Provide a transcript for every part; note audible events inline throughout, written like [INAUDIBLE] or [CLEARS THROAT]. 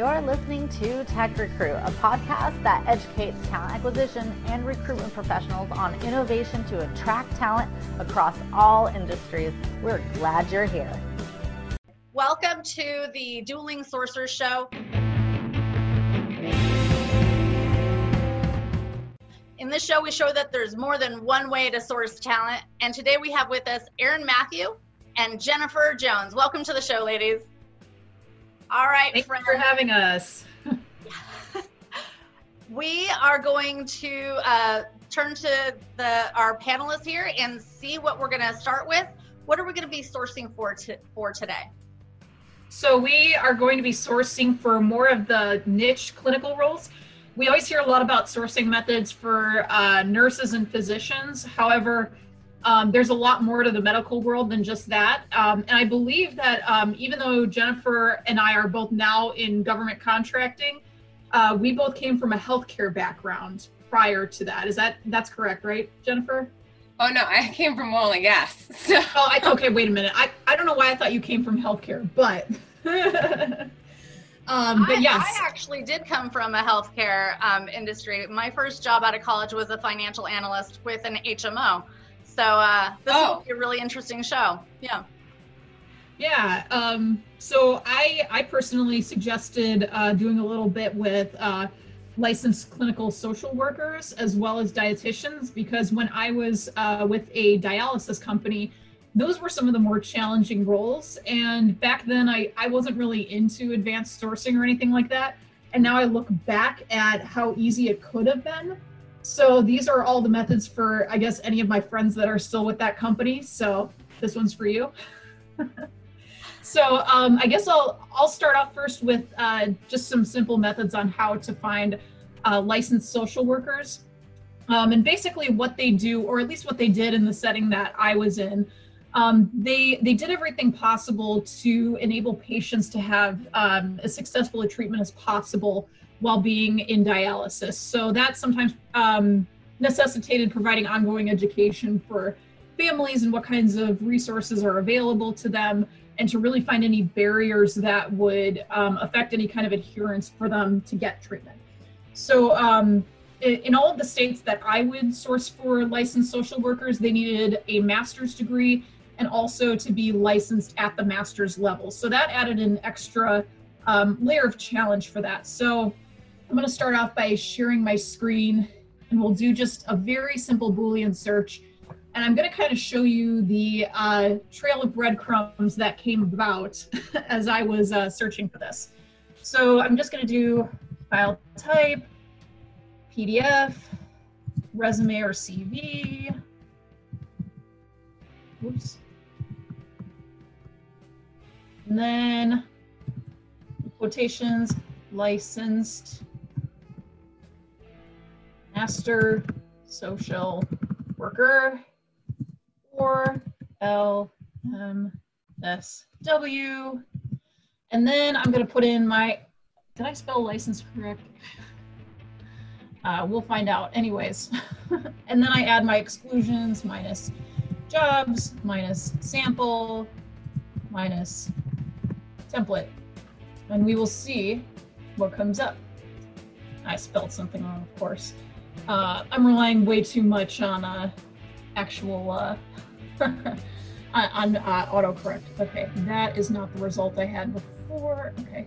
You're listening to Tech Recruit, a podcast that educates talent acquisition and recruitment professionals on innovation to attract talent across all industries. We're glad you're here. Welcome to the Dueling Sorcerers Show. In this show, we show that there's more than one way to source talent. And today we have with us Erin Matthew and Jennifer Jones. Welcome to the show, ladies. All right, Thanks friends. for having us. [LAUGHS] we are going to uh, turn to the our panelists here and see what we're going to start with. What are we going to be sourcing for to, for today? So we are going to be sourcing for more of the niche clinical roles we always hear a lot about sourcing methods for uh, nurses and physicians. However, um, there's a lot more to the medical world than just that. Um, and I believe that um, even though Jennifer and I are both now in government contracting, uh, we both came from a healthcare background prior to that. Is that that's correct, right, Jennifer? Oh no, I came from oil and gas. [LAUGHS] So. Oh, I, okay. Wait a minute. I I don't know why I thought you came from healthcare, but. [LAUGHS] Um, but I, yes, I actually did come from a healthcare um, industry. My first job out of college was a financial analyst with an HMO. So uh, this oh. will be a really interesting show. Yeah. Yeah. Um, so I I personally suggested uh, doing a little bit with uh, licensed clinical social workers as well as dietitians because when I was uh, with a dialysis company those were some of the more challenging roles. And back then, I, I wasn't really into advanced sourcing or anything like that. And now I look back at how easy it could have been. So these are all the methods for, I guess, any of my friends that are still with that company. So this one's for you. [LAUGHS] so um, I guess I'll I'll start off first with uh, just some simple methods on how to find uh, licensed social workers. Um, and basically what they do, or at least what they did in the setting that I was in, um, they they did everything possible to enable patients to have um, as successful a treatment as possible while being in dialysis. So that sometimes um, necessitated providing ongoing education for families and what kinds of resources are available to them, and to really find any barriers that would um, affect any kind of adherence for them to get treatment. So um, in all of the states that I would source for licensed social workers, they needed a master's degree and also to be licensed at the master's level. So that added an extra um, layer of challenge for that. So I'm going to start off by sharing my screen and we'll do just a very simple Boolean search. And I'm going to kind of show you the uh, trail of breadcrumbs that came about [LAUGHS] as I was uh, searching for this. So I'm just going to do file type, PDF, resume or CV. Oops. And then quotations, licensed, master, social worker, or LMSW. And then I'm going to put in my, did I spell license correct? [LAUGHS] Uh, we'll find out anyways. [LAUGHS] and then I add my exclusions minus jobs, minus sample, minus template and we will see what comes up. I spelled something wrong, of course. Uh, I'm relying way too much on uh, actual uh, [LAUGHS] on uh, autocorrect. Okay, that is not the result I had before. Okay,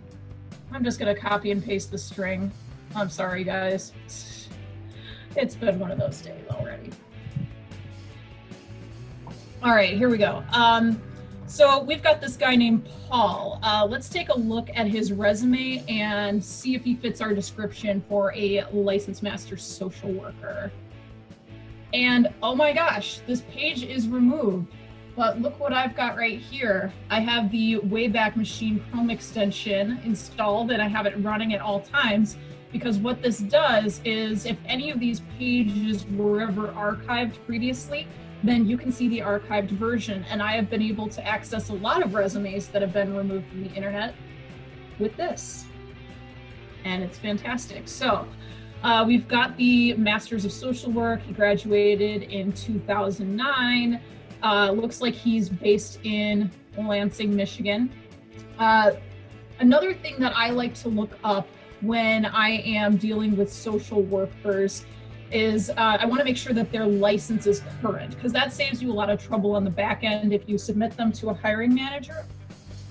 I'm just gonna copy and paste the string. I'm sorry, guys. It's been one of those days already. All right, here we go. Um, so we've got this guy named Paul. Uh, let's take a look at his resume and see if he fits our description for a licensed master social worker. And oh my gosh, this page is removed. But look what I've got right here. I have the Wayback Machine Chrome extension installed and I have it running at all times because what this does is if any of these pages were ever archived previously, then you can see the archived version. And I have been able to access a lot of resumes that have been removed from the internet with this. And it's fantastic. So uh, we've got the Masters of Social Work. He graduated in 2009. Uh, looks like he's based in Lansing, Michigan. Uh, Another thing that I like to look up when I am dealing with social workers is uh, I want to make sure that their license is current because that saves you a lot of trouble on the back end if you submit them to a hiring manager.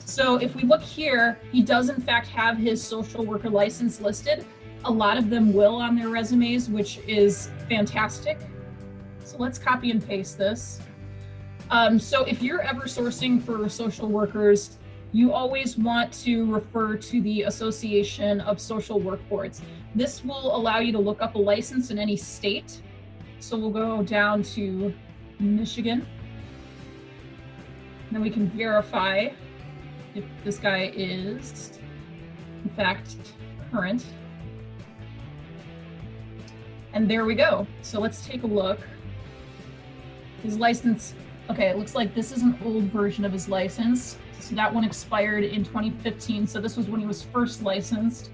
So if we look here, he does in fact have his social worker license listed. A lot of them will on their resumes, which is fantastic. So let's copy and paste this. Um, so if you're ever sourcing for social workers, you always want to refer to the Association of Social Work Boards. This will allow you to look up a license in any state. So we'll go down to Michigan. Then we can verify if this guy is, in fact, current. And there we go. So let's take a look. His license, okay, it looks like this is an old version of his license. So that one expired in 2015. So this was when he was first licensed.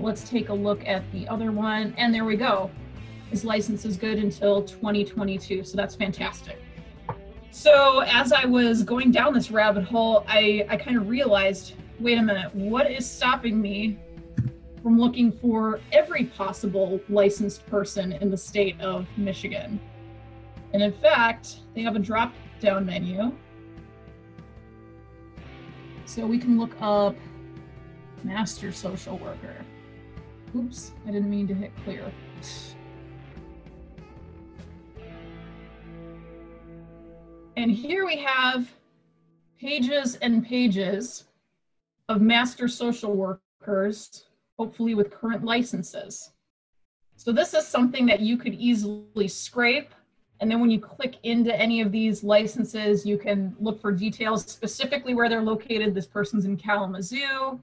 Let's take a look at the other one. And there we go. His license is good until 2022. So that's fantastic. So as I was going down this rabbit hole, I, I kind of realized, wait a minute, what is stopping me from looking for every possible licensed person in the state of Michigan? And in fact, they have a drop down menu so we can look up master social worker. Oops, I didn't mean to hit clear. And here we have pages and pages of master social workers, hopefully with current licenses. So this is something that you could easily scrape and then when you click into any of these licenses, you can look for details specifically where they're located. This person's in Kalamazoo.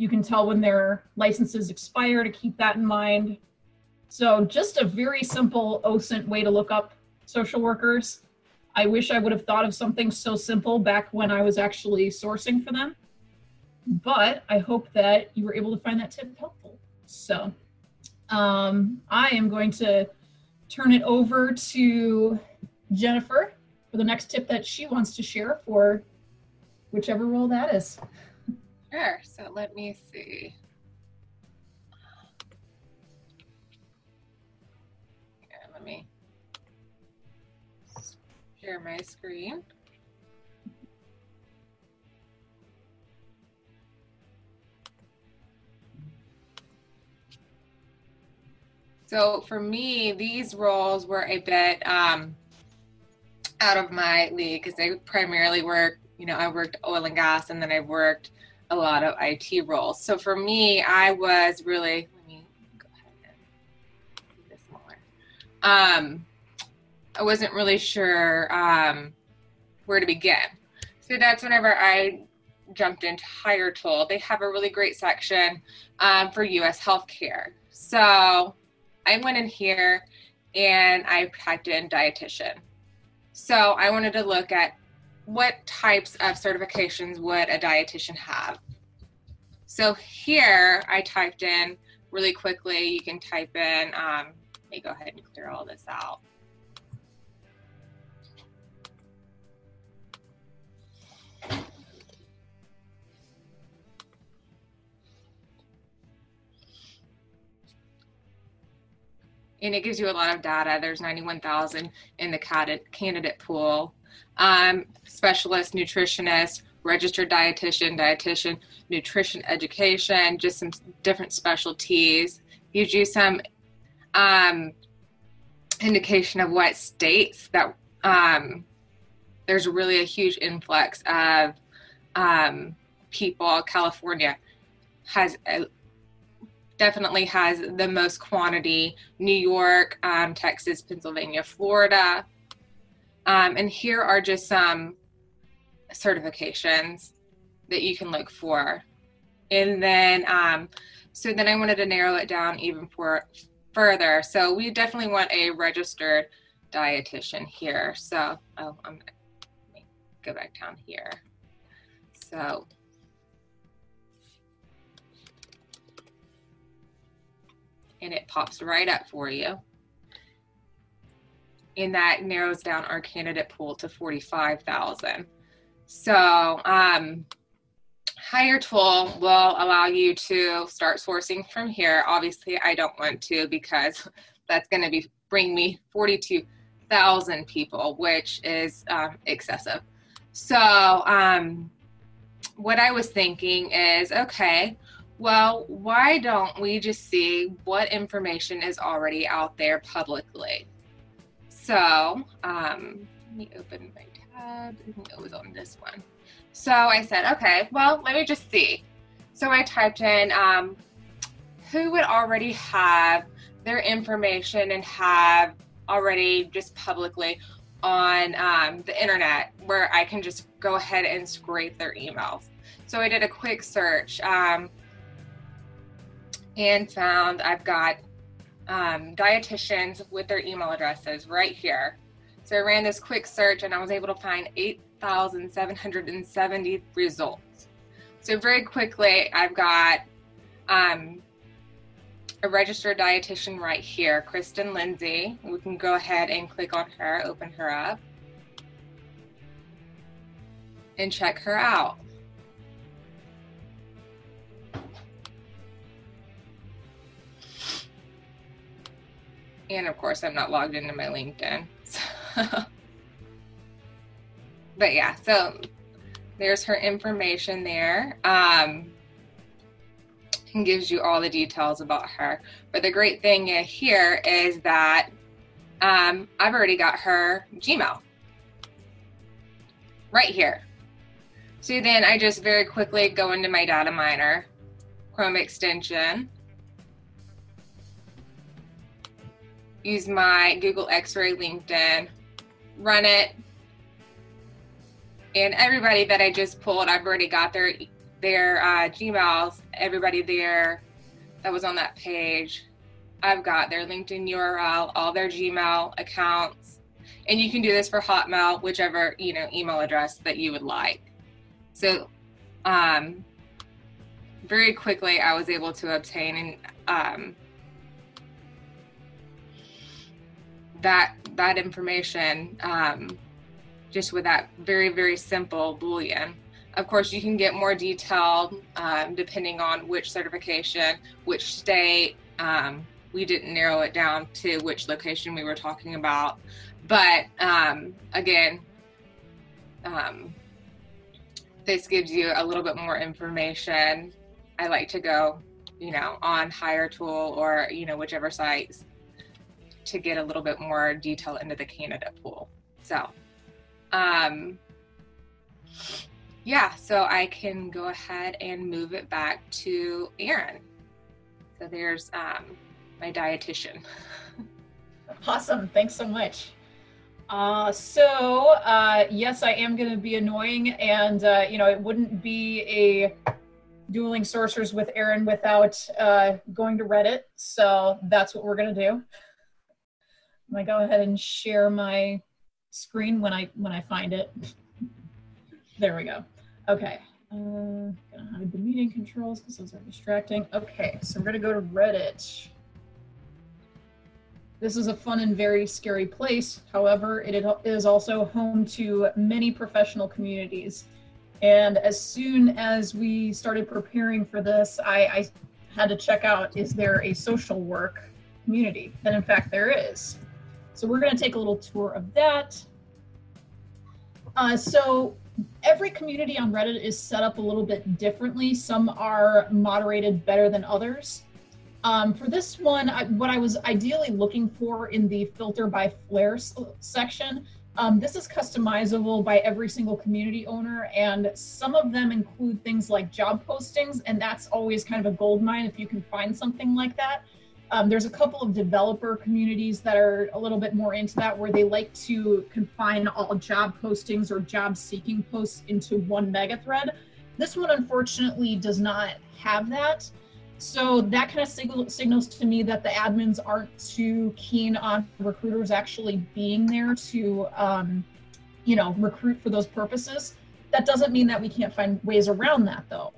You can tell when their licenses expire to keep that in mind. So just a very simple OSINT way to look up social workers. I wish I would have thought of something so simple back when I was actually sourcing for them. But I hope that you were able to find that tip helpful. So um, I am going to turn it over to Jennifer for the next tip that she wants to share for whichever role that is. Sure. So let me see. Yeah, let me share my screen. So for me, these roles were a bit um, out of my league because they primarily work, you know, I worked oil and gas and then I worked a lot of IT roles. So for me, I was really, let me go ahead and do this. Um, I wasn't really sure um, where to begin. So that's whenever I jumped into Hiretual. They have a really great section um, for US healthcare. So I went in here and I typed in dietitian. So I wanted to look at what types of certifications would a dietitian have. So here I typed in really quickly, you can type in, um, let me go ahead and clear all this out. and it gives you a lot of data. There's 91,000 in the candidate pool. Um, specialist, nutritionist, registered dietitian, dietitian, nutrition education, just some different specialties. You do some um, indication of what states that um, there's really a huge influx of um, people. California has a definitely has the most quantity New York, um, Texas, Pennsylvania, Florida. Um, and here are just some certifications that you can look for. And then, um, so then I wanted to narrow it down even for further. So we definitely want a registered dietitian here. So, oh, I'm gonna go back down here. So and it pops right up for you. And that narrows down our candidate pool to 45,000. So, um, Hiretual will allow you to start sourcing from here. Obviously, I don't want to because [LAUGHS] that's going to be bring me 42,000 people, which is um, excessive. So, um, what I was thinking is okay, well, why don't we just see what information is already out there publicly? So, um, let me open my tab. It was on this one. So I said, okay, well, let me just see. So I typed in um, who would already have their information and have already just publicly on um, the internet where I can just go ahead and scrape their emails. So I did a quick search um, and found I've got um, dietitians with their email addresses right here. So I ran this quick search and I was able to find 8,770 results. So very quickly, I've got um, a registered dietitian right here, Kristen Lindsay. We can go ahead and click on her, open her up, and check her out. And of course, I'm not logged into my LinkedIn. [LAUGHS] So. but yeah, so there's her information there. Um, and gives you all the details about her. But the great thing here is that um, I've already got her Gmail right here. So then I just very quickly go into my data miner, Chrome extension, use my Google X-Ray LinkedIn, run it, and everybody that I just pulled, I've already got their their uh, Gmails. Everybody there that was on that page, I've got their LinkedIn URL, all their Gmail accounts, and you can do this for Hotmail, whichever you know email address that you would like. So, um, very quickly, I was able to obtain and um, that that information um, just with that very very simple boolean. Of course you can get more detailed um, depending on which certification which state um, we didn't narrow it down to which location we were talking about. But um, again um, this gives you a little bit more information. I like to go you know on Hiretual or you know whichever sites to get a little bit more detail into the candidate pool. So, um, yeah, so I can go ahead and move it back to Erin. So there's um, my dietitian. [LAUGHS] awesome. Thanks so much. Uh, so, uh, yes, I am going to be annoying, and, uh, you know, it wouldn't be a dueling sorcerers with Erin without uh, going to Reddit. So that's what we're going to do. I'm gonna go ahead and share my screen when I when I find it. there we go. Okay. Uh, gonna hide the meeting controls because those are distracting. Okay, so we're gonna go to Reddit. This is a fun and very scary place. However, it is also home to many professional communities. And as soon as we started preparing for this, I, I had to check out is there a social work community? And in fact, there is. So we're going to take a little tour of that. Uh, so every community on Reddit is set up a little bit differently. Some are moderated better than others. Um, for this one, I, what I was ideally looking for in the filter by flair section, um, this is customizable by every single community owner, and some of them include things like job postings, and that's always kind of a gold mine if you can find something like that. Um, there's a couple of developer communities that are a little bit more into that, where they like to confine all job postings or job seeking posts into one mega thread. This one, unfortunately, does not have that. So that kind of signal, signals to me that the admins aren't too keen on recruiters actually being there to, um, you know, recruit for those purposes. That doesn't mean that we can't find ways around that, though.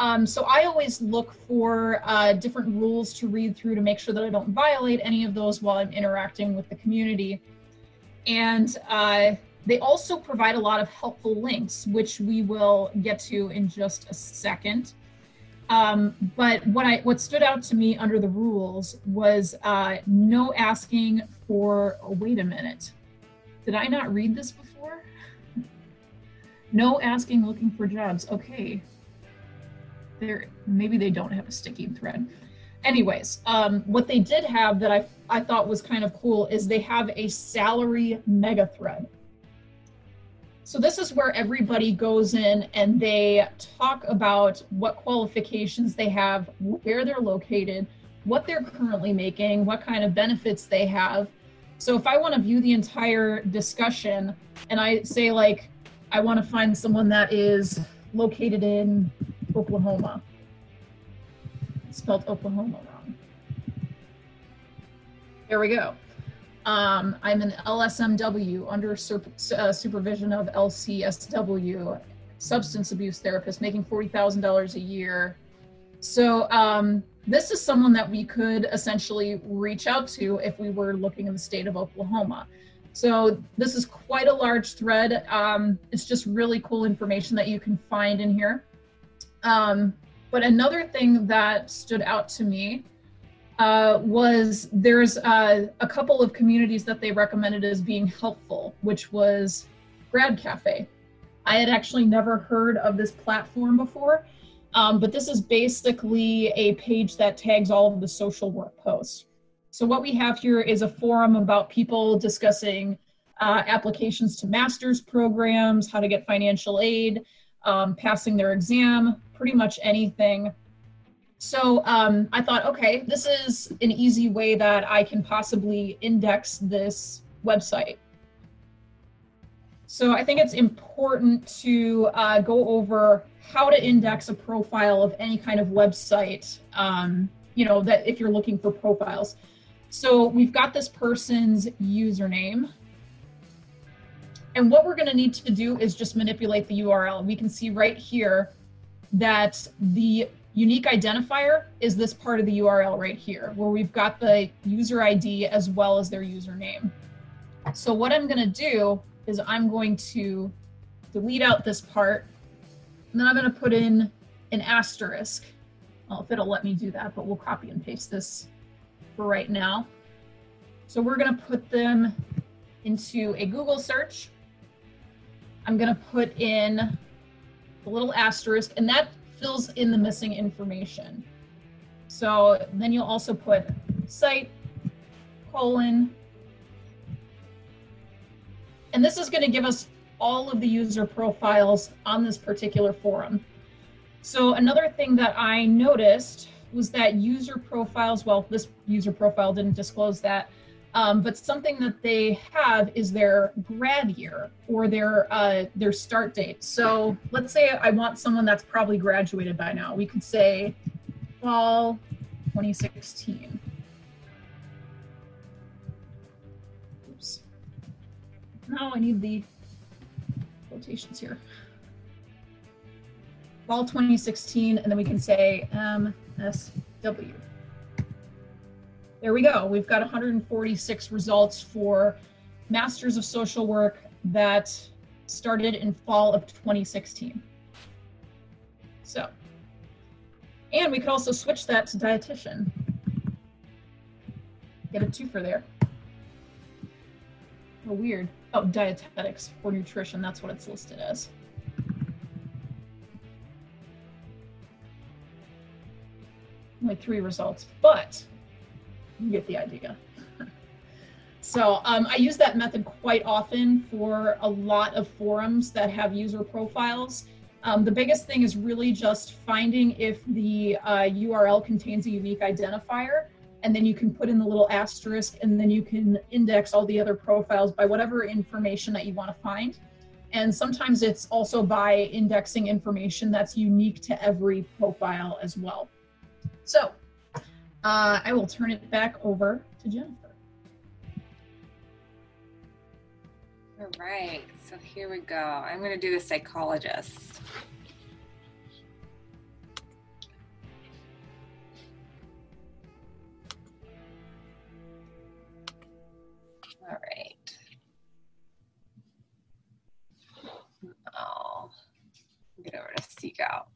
Um, so I always look for uh, different rules to read through to make sure that I don't violate any of those while I'm interacting with the community. And uh, they also provide a lot of helpful links, which we will get to in just a second. Um, but what I what stood out to me under the rules was uh, no asking for. Oh, wait a minute, did I not read this before? No asking, looking for jobs. Okay, there maybe they don't have a sticky thread. Anyways, um, what they did have that I I thought was kind of cool is they have a salary mega thread. So this is where everybody goes in and they talk about what qualifications they have, where they're located, what they're currently making, what kind of benefits they have. So if I want to view the entire discussion and I say like I want to find someone that is located in Oklahoma. Spelled Oklahoma wrong. There we go. Um, I'm an LSMW under uh, supervision of LCSW, substance abuse therapist, making $40,000 a year. So um, this is someone that we could essentially reach out to if we were looking in the state of Oklahoma. So this is quite a large thread. Um, it's just really cool information that you can find in here. Um, but another thing that stood out to me uh, was there's uh, a couple of communities that they recommended as being helpful, which was Grad Cafe. I had actually never heard of this platform before, um, but this is basically a page that tags all of the social work posts. So what we have here is a forum about people discussing uh, applications to master's programs, how to get financial aid, um, passing their exam, pretty much anything so um, I thought, okay, this is an easy way that I can possibly index this website. So I think it's important to uh, go over how to index a profile of any kind of website, um, you know, that if you're looking for profiles. So we've got this person's username. And what we're going to need to do is just manipulate the URL. We can see right here that the unique identifier is this part of the URL right here, where we've got the user ID as well as their username. So what I'm going to do is I'm going to delete out this part, and then I'm going to put in an asterisk. Well, if it'll let me do that, but we'll copy and paste this for right now. So we're going to put them into a Google search. I'm going to put in a little asterisk, and that fills in the missing information. So then you'll also put site, colon, and this is going to give us all of the user profiles on this particular forum. So another thing that I noticed was that user profiles, well, this user profile didn't disclose that, um, but something that they have is their grad year or their uh, their start date. So let's say I want someone that's probably graduated by now. We could say fall 2016. Oops. Now I need the quotations here. Fall 2016, and then we can say MSW. There we go. We've got 146 results for Masters of Social Work that started in fall of 2016. So, and we could also switch that to dietitian. Get a twofer there. Oh, weird. Oh, dietetics or nutrition. That's what it's listed as. Only three results, but you get the idea. [LAUGHS] so um, I use that method quite often for a lot of forums that have user profiles. Um, the biggest thing is really just finding if the uh, URL contains a unique identifier, and then you can put in the little asterisk, and then you can index all the other profiles by whatever information that you want to find. And sometimes it's also by indexing information that's unique to every profile as well. So uh, I will turn it back over to Jennifer. All right, so here we go. I'm going to do the psychologist. All right. Oh, get over to SeekOut.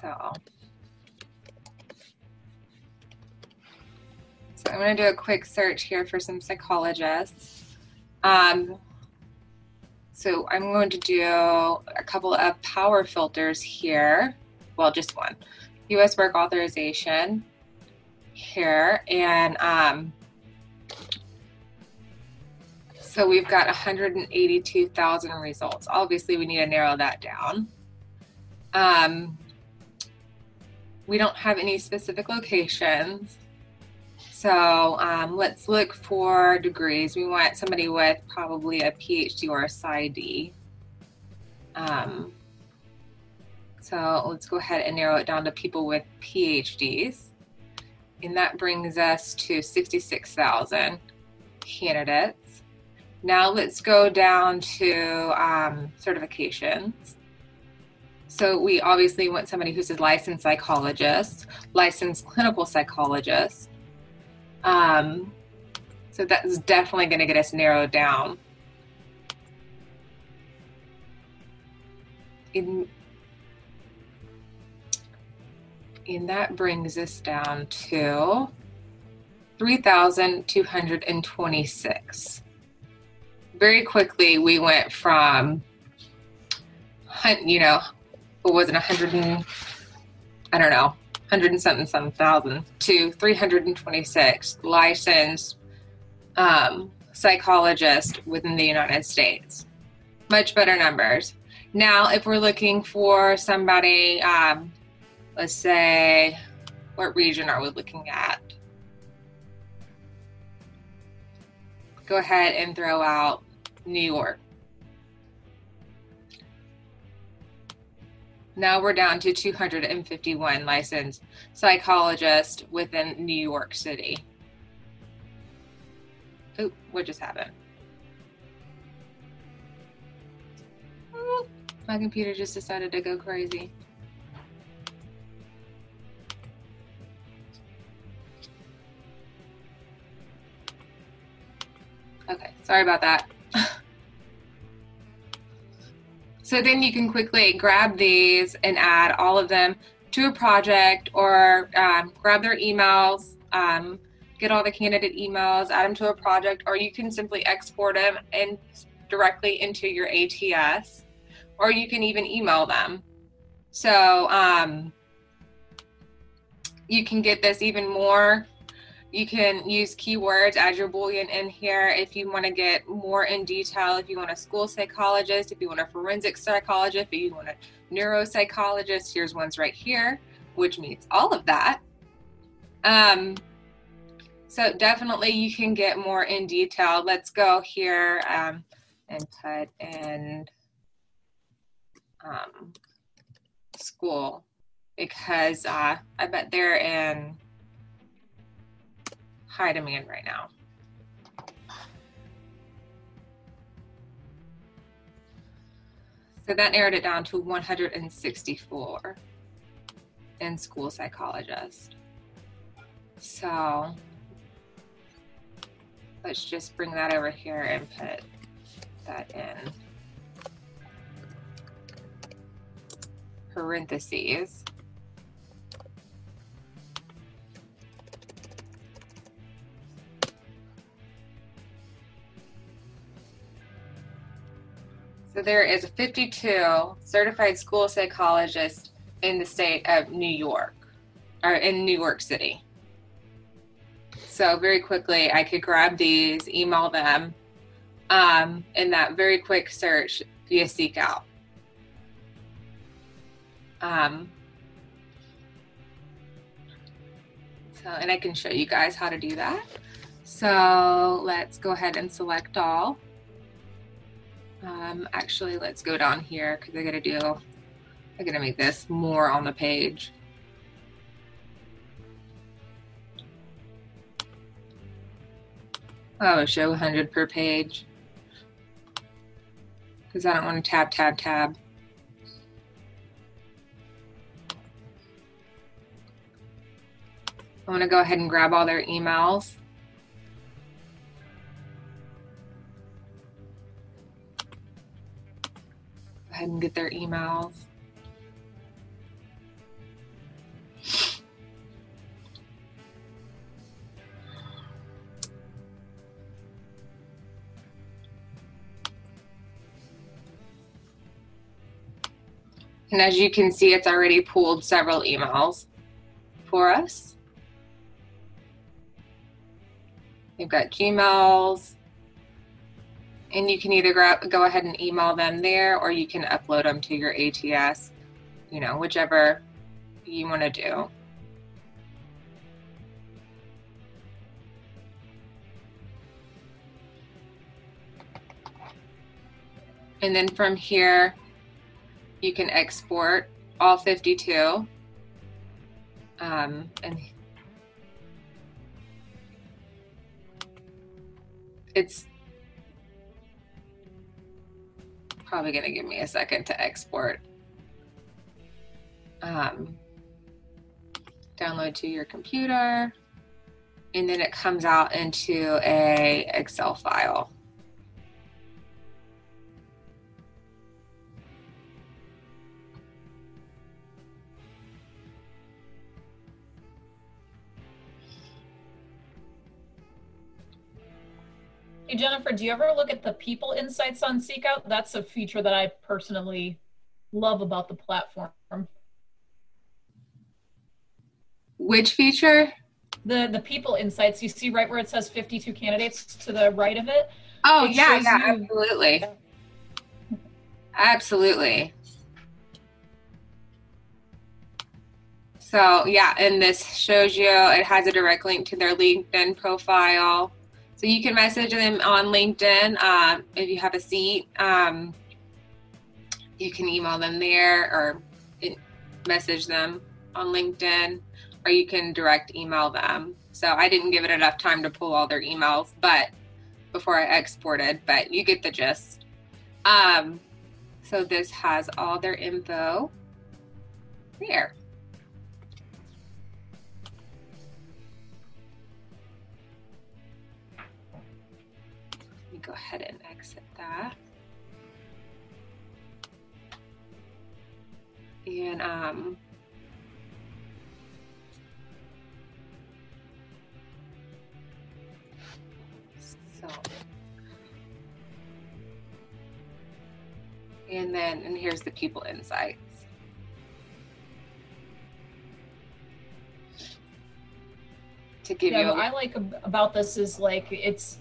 So, so I'm going to do a quick search here for some psychologists. Um, so I'm going to do a couple of power filters here. Well, just one. U.S. work authorization here, and um, so we've got 182,000 results. Obviously, we need to narrow that down. Um, we don't have any specific locations. So um, let's look for degrees. We want somebody with probably a PhD or a PsyD. Um, so let's go ahead and narrow it down to people with PhDs. And that brings us to 66,000 candidates. Now let's go down to um, certifications. So we obviously want somebody who's a licensed psychologist, licensed clinical psychologist. Um, so that's definitely going to get us narrowed down. In, and that brings us down to 3,226. Very quickly, we went from, you know, what was it, 100 and, I don't know, 100 and something, some thousand to 326 licensed um, psychologists within the United States. Much better numbers. Now, if we're looking for somebody, um, let's say, what region are we looking at? Go ahead and throw out New York. Now we're down to 251 licensed psychologists within New York City. Oh, what just happened? My computer just decided to go crazy. Okay, sorry about that. [LAUGHS] So then you can quickly grab these and add all of them to a project or um, grab their emails, um, get all the candidate emails, add them to a project, or you can simply export them and directly into your ATS, or you can even email them. So um, you can get this even more you can use keywords, add your Boolean in here if you want to get more in detail. If you want a school psychologist, if you want a forensic psychologist, if you want a neuropsychologist, here's ones right here, which meets all of that. Um, so definitely you can get more in detail. Let's go here um, and put in um, school because uh, I bet they're in high demand right now. So that narrowed it down to 164 in school psychologist. So let's just bring that over here and put that in parentheses. There is 52 certified school psychologists in the state of New York, or in New York City. So very quickly, I could grab these, email them, um, in that very quick search via SeekOut. Um, so, and I can show you guys how to do that. So let's go ahead and select all. Um, actually, let's go down here because I gotta do, I gotta make this more on the page. Oh, show 100 per page. Because I don't want to tab, tab, tab. I want to go ahead and grab all their emails. ahead and get their emails. And as you can see, it's already pulled several emails for us. We've got Gmails, and you can either go ahead and email them there or you can upload them to your ATS, you know, whichever you want to do. And then from here, you can export all 52. Um, and it's probably going to give me a second to export. Um, download to your computer, and then it comes out into a Excel file. Hey, Jennifer, do you ever look at the people insights on SeekOut? That's a feature that I personally love about the platform. Which feature? The the people insights. You see right where it says 52 candidates to the right of it. Oh it yeah, yeah, you... absolutely, absolutely. So yeah, and this shows you it has a direct link to their LinkedIn profile. So you can message them on LinkedIn uh, if you have a seat. Um, you can email them there or message them on LinkedIn, or you can direct email them. So I didn't give it enough time to pull all their emails, but before I exported, but you get the gist. Um, so this has all their info there. Exit that. And um, so, and then, and here's the people insights. To give yeah, you, what I like about this is like it's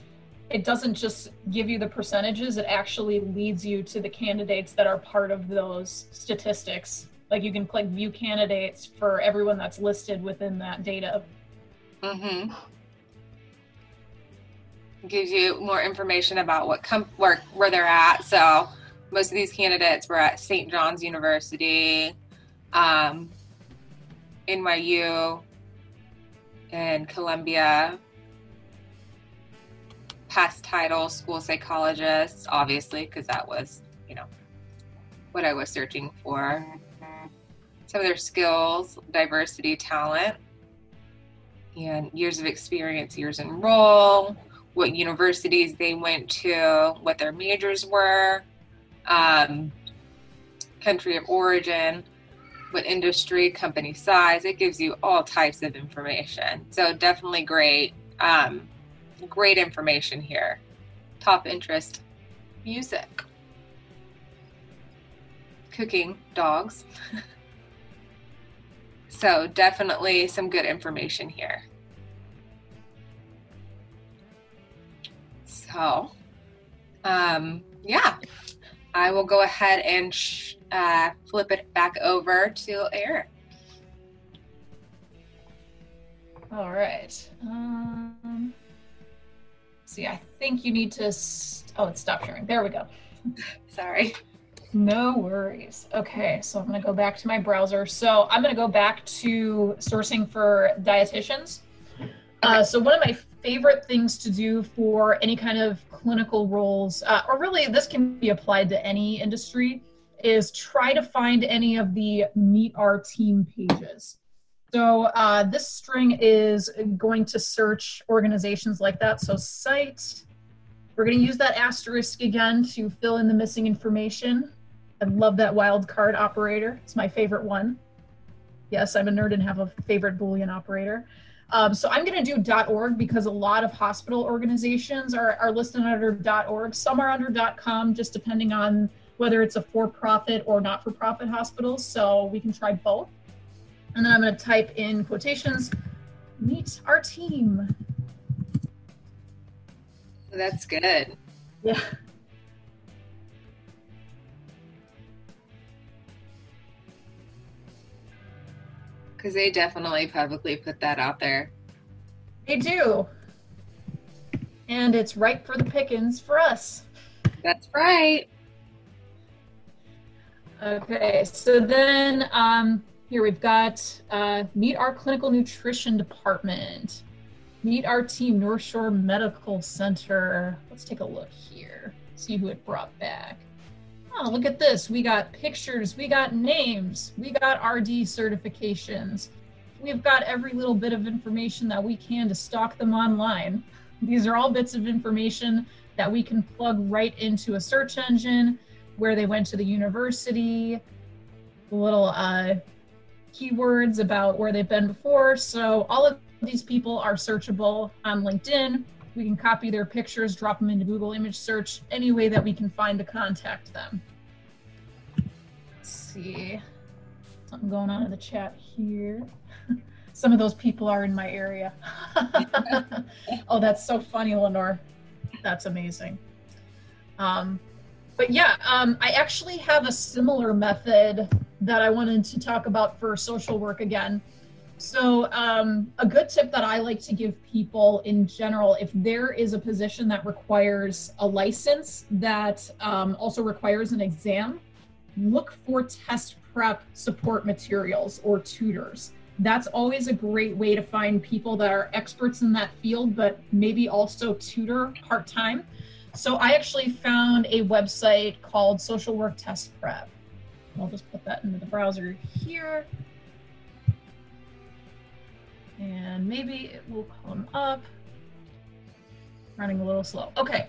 it doesn't just give you the percentages, it actually leads you to the candidates that are part of those statistics. Like you can click view candidates for everyone that's listed within that data. Mm-hmm. Gives you more information about what com- where, where they're at. So most of these candidates were at St. John's University, um, NYU, and Columbia past title school psychologist, obviously, because that was, you know, what I was searching for. Some of their skills, diversity, talent, and years of experience, years in role, what universities they went to, what their majors were, um, country of origin, what industry, company size. It gives you all types of information. So definitely great. Um, great information here. Top interest music, cooking, dogs. [LAUGHS] so, definitely some good information here. So, um, yeah, I will go ahead and uh, flip it back over to Eric. All right. Um see, I think you need to, oh, it stopped sharing. There we go. [LAUGHS] Sorry. No worries. Okay, so I'm going to go back to my browser. So I'm going to go back to sourcing for dietitians. Uh, so one of my favorite things to do for any kind of clinical roles, uh, or really this can be applied to any industry, is try to find any of the meet our team pages. So uh, this string is going to search organizations like that. So site, we're going to use that asterisk again to fill in the missing information. I love that wildcard operator. It's my favorite one. Yes, I'm a nerd and have a favorite Boolean operator. Um, so I'm going to do .org because a lot of hospital organizations are, are listed under .org. Some are under .com, just depending on whether it's a for-profit or not-for-profit hospital. So we can try both. And then I'm going to type in quotations, meet our team. That's good. Yeah. Because they definitely publicly put that out there. They do. And it's ripe for the pickings for us. That's right. Okay, so then um, here we've got uh, meet our clinical nutrition department, meet our team, North Shore Medical Center. Let's take a look here, see who it brought back. Oh, look at this. We got pictures, we got names, we got RD certifications. We've got every little bit of information that we can to stock them online. These are all bits of information that we can plug right into a search engine where they went to the university, a little uh, keywords about where they've been before. So all of these people are searchable on LinkedIn. We can copy their pictures, drop them into Google image search, any way that we can find to contact them. Let's see. Something going on in the chat here. [LAUGHS] Some of those people are in my area. [LAUGHS] oh, that's so funny, Lenore. That's amazing. Um, but yeah, um, I actually have a similar method that I wanted to talk about for social work again. So, um, a good tip that I like to give people in general, if there is a position that requires a license that um, also requires an exam, look for test prep support materials or tutors. That's always a great way to find people that are experts in that field, but maybe also tutor part time. So, I actually found a website called Social Work Test Prep. I'll just put that into the browser here and maybe it will come up. Running a little slow. Okay,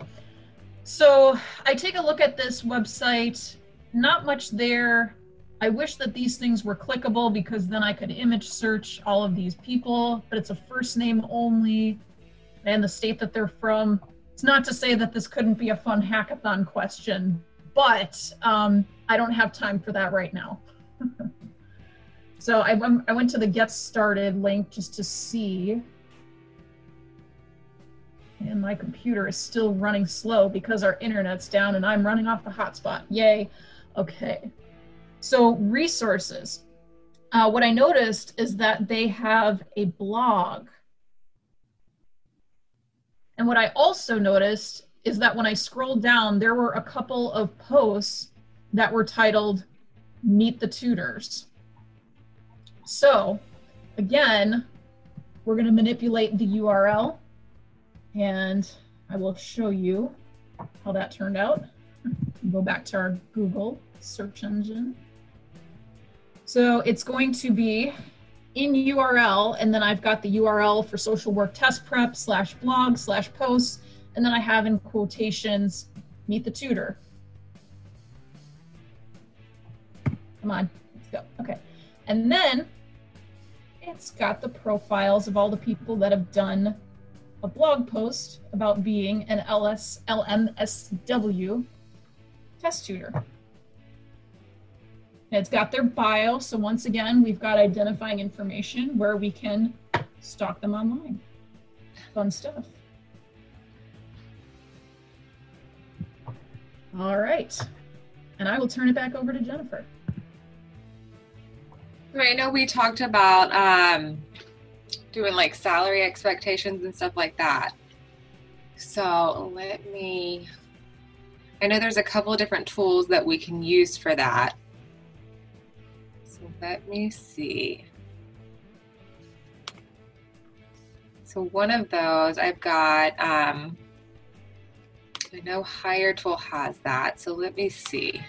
so I take a look at this website, not much there. I wish that these things were clickable because then I could image search all of these people, but it's a first name only and the state that they're from. It's not to say that this couldn't be a fun hackathon question, but um, I don't have time for that right now. [LAUGHS] So I went, I went to the get started link just to see. And my computer is still running slow because our internet's down and I'm running off the hotspot. Yay. Okay. So resources. Uh, what I noticed is that they have a blog. And what I also noticed is that when I scrolled down, there were a couple of posts that were titled Meet the Tutors. So again, we're going to manipulate the URL and I will show you how that turned out. Go back to our Google search engine. So it's going to be in URL, and then I've got the URL for social work test prep slash blog slash posts, and then I have in quotations, meet the tutor. Come on, let's go. Okay. And then it's got the profiles of all the people that have done a blog post about being an LS LMSW test tutor. And it's got their bio, so once again, we've got identifying information where we can stalk them online. Fun stuff. All right. And I will turn it back over to Jennifer. I know we talked about um, doing like salary expectations and stuff like that. So let me. I know there's a couple of different tools that we can use for that. Let me see. So one of those I've got, um, I know Hiretual has that. So let me see.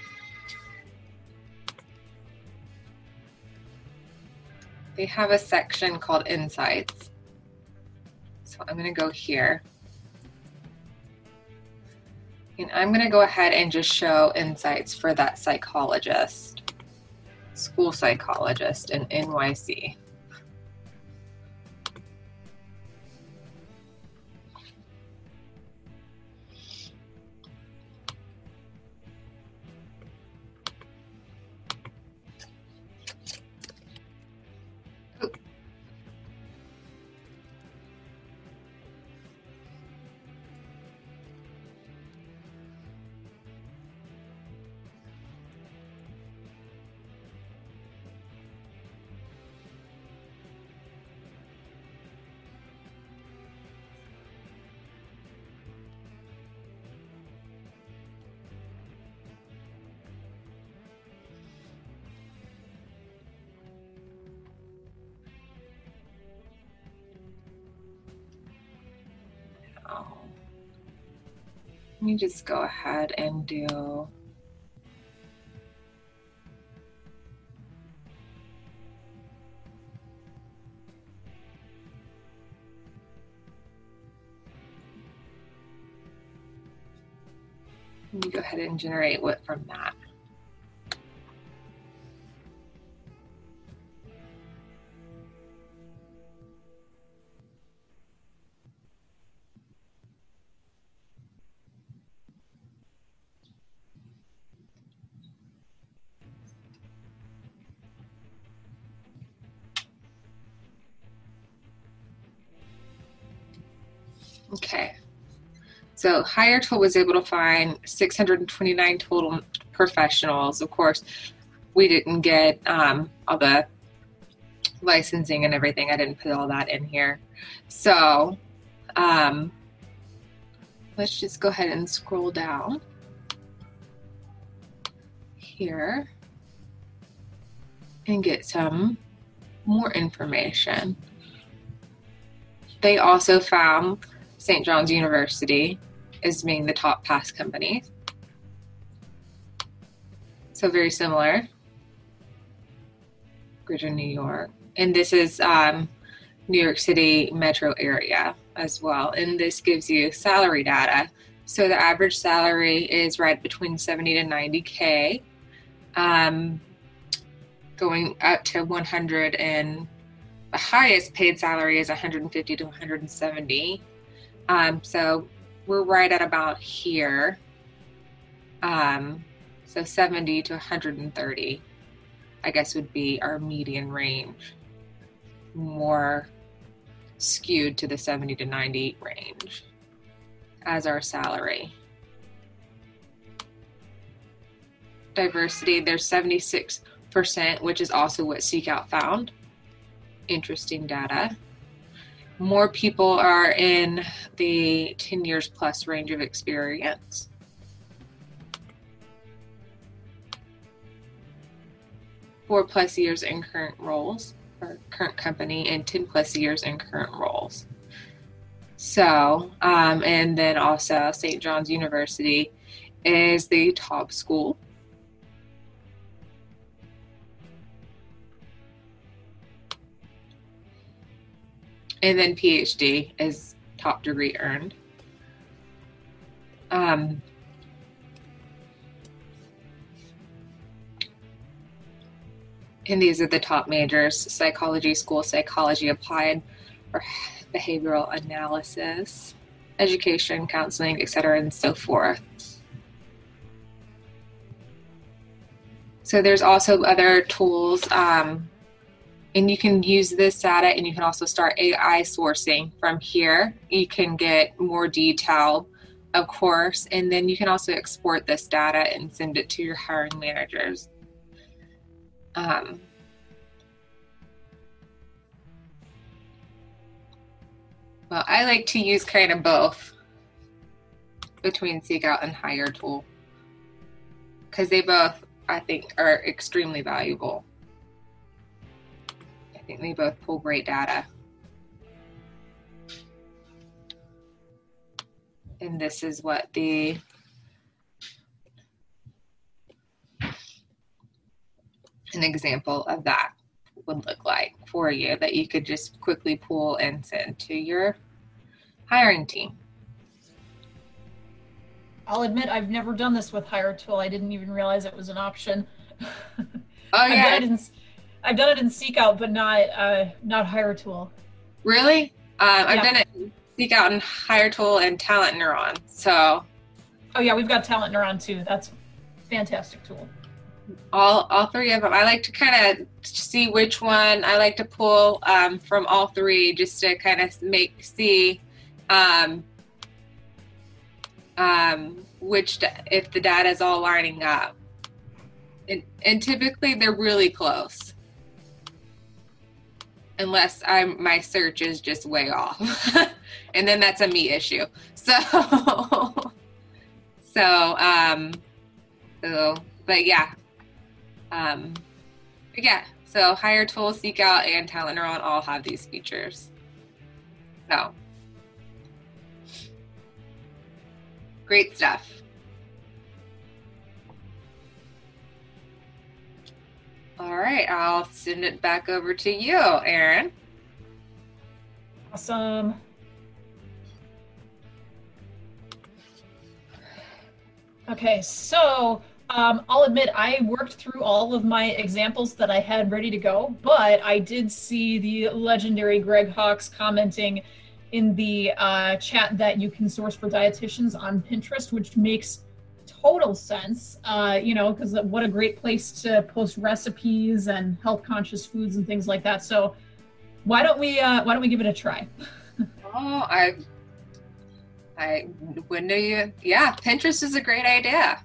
they have a section called Insights. So I'm going to go here. And I'm going to go ahead and just show insights for that psychologist, school psychologist in NYC. Let me just go ahead and do Let me go ahead and generate what from that. So Hiretual was able to find 629 total professionals. Of course, we didn't get um, all the licensing and everything. I didn't put all that in here. So um, let's just go ahead and scroll down here and get some more information. They also found St. John's University as being the top pass company. So very similar. Greater New York. And this is um, New York City metro area as well. And this gives you salary data. So the average salary is right between 70 to 90K, um, going up to 100 and the highest paid salary is 150 to 170 um, so we're right at about here. Um, so 70 to 130, I guess, would be our median range. More skewed to the 70 to 90 range as our salary. Diversity, there's 76%, which is also what SeekOut found. Interesting data more people are in the 10 years plus range of experience. Four plus years in current roles or current company and 10 plus years in current roles. So, um, and then also St. John's University is the top school and then PhD is top degree earned. Um, and these are the top majors psychology, school psychology, applied or behavioral analysis, education, counseling, etc., and so forth. So there's also other tools. Um, and you can use this data and you can also start AI sourcing from here. You can get more detail, of course, and then you can also export this data and send it to your hiring managers. Um, well, I like to use kind of both between SeekOut and Hiretual because they both, I think, are extremely valuable think they both pull great data. And this is what the an example of that would look like for you that you could just quickly pull and send to your hiring team. I'll admit I've never done this with Hiretual. I didn't even realize it was an option. [LAUGHS] Oh yeah. I've done it in SeekOut, but not uh, not Hiretual. Really? Um, I've done it in SeekOut and Hiretual and Talent Neuron. So. Oh yeah, we've got Talent Neuron too. That's fantastic tool. All all three of them. I like to kind of see which one I like to pull um, from all three, just to kind of make see um, um, which if the data is all lining up. And, and typically they're really close unless I'm my search is just way off. [LAUGHS] and then that's a me issue. So [LAUGHS] so um so but yeah. Um but yeah, so Hiretual, Seek Out, and Talent Neuron all have these features. So Great stuff. Right, I'll send it back over to you, Erin. Awesome. Okay, so um, I'll admit I worked through all of my examples that I had ready to go, but I did see the legendary Greg Hawks commenting in the uh, chat that you can source for dietitians on Pinterest, which makes total sense. Uh, you know, because what a great place to post recipes and health conscious foods and things like that. So why don't we uh, why don't we give it a try? [LAUGHS] oh, I I wouldn't know you. Yeah, Pinterest is a great idea.